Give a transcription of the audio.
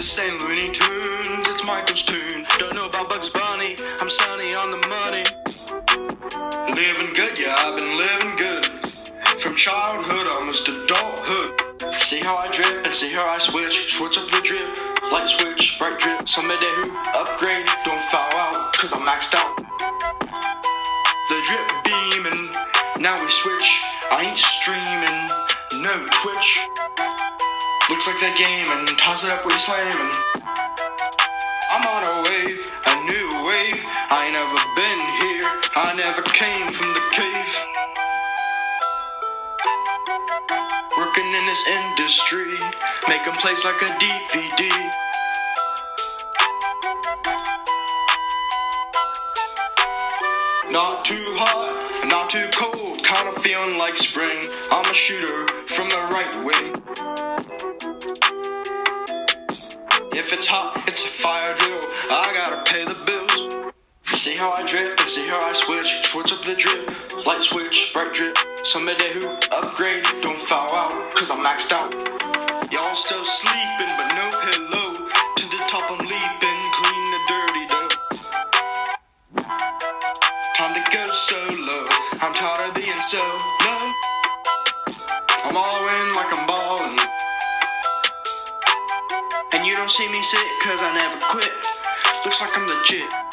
This ain't Looney Tunes, it's Michael's tune. Don't know about Bugs Bunny, I'm sunny on the money. Living good, yeah, I've been living good. From childhood almost adulthood. See how I drip and see how I switch. Switch up the drip, light switch, bright drip. Somebody who upgrade, don't foul out, cause I'm maxed out. The drip beaming, now we switch. I ain't streaming, no Twitch. Looks like that game and toss it up, we slamming. I'm on a wave, a new wave. I ain't never been here, I never came from the cave. Working in this industry, making plays like a DVD. Not too hot, not too cold, kinda feeling like spring. I'm a shooter from the right wing. If it's hot, it's a fire drill. I gotta pay the bills. See how I drip and see how I switch. Switch up the drip, light switch, bright drip. Somebody who upgrade, don't foul out, cause I'm maxed out. Y'all still sleeping, but no pillow. To the top, I'm leaping, clean the dirty dough. Time to go solo. I'm tired of being so low. I'm all in like I'm don't see me sit, cause I never quit. Looks like I'm legit.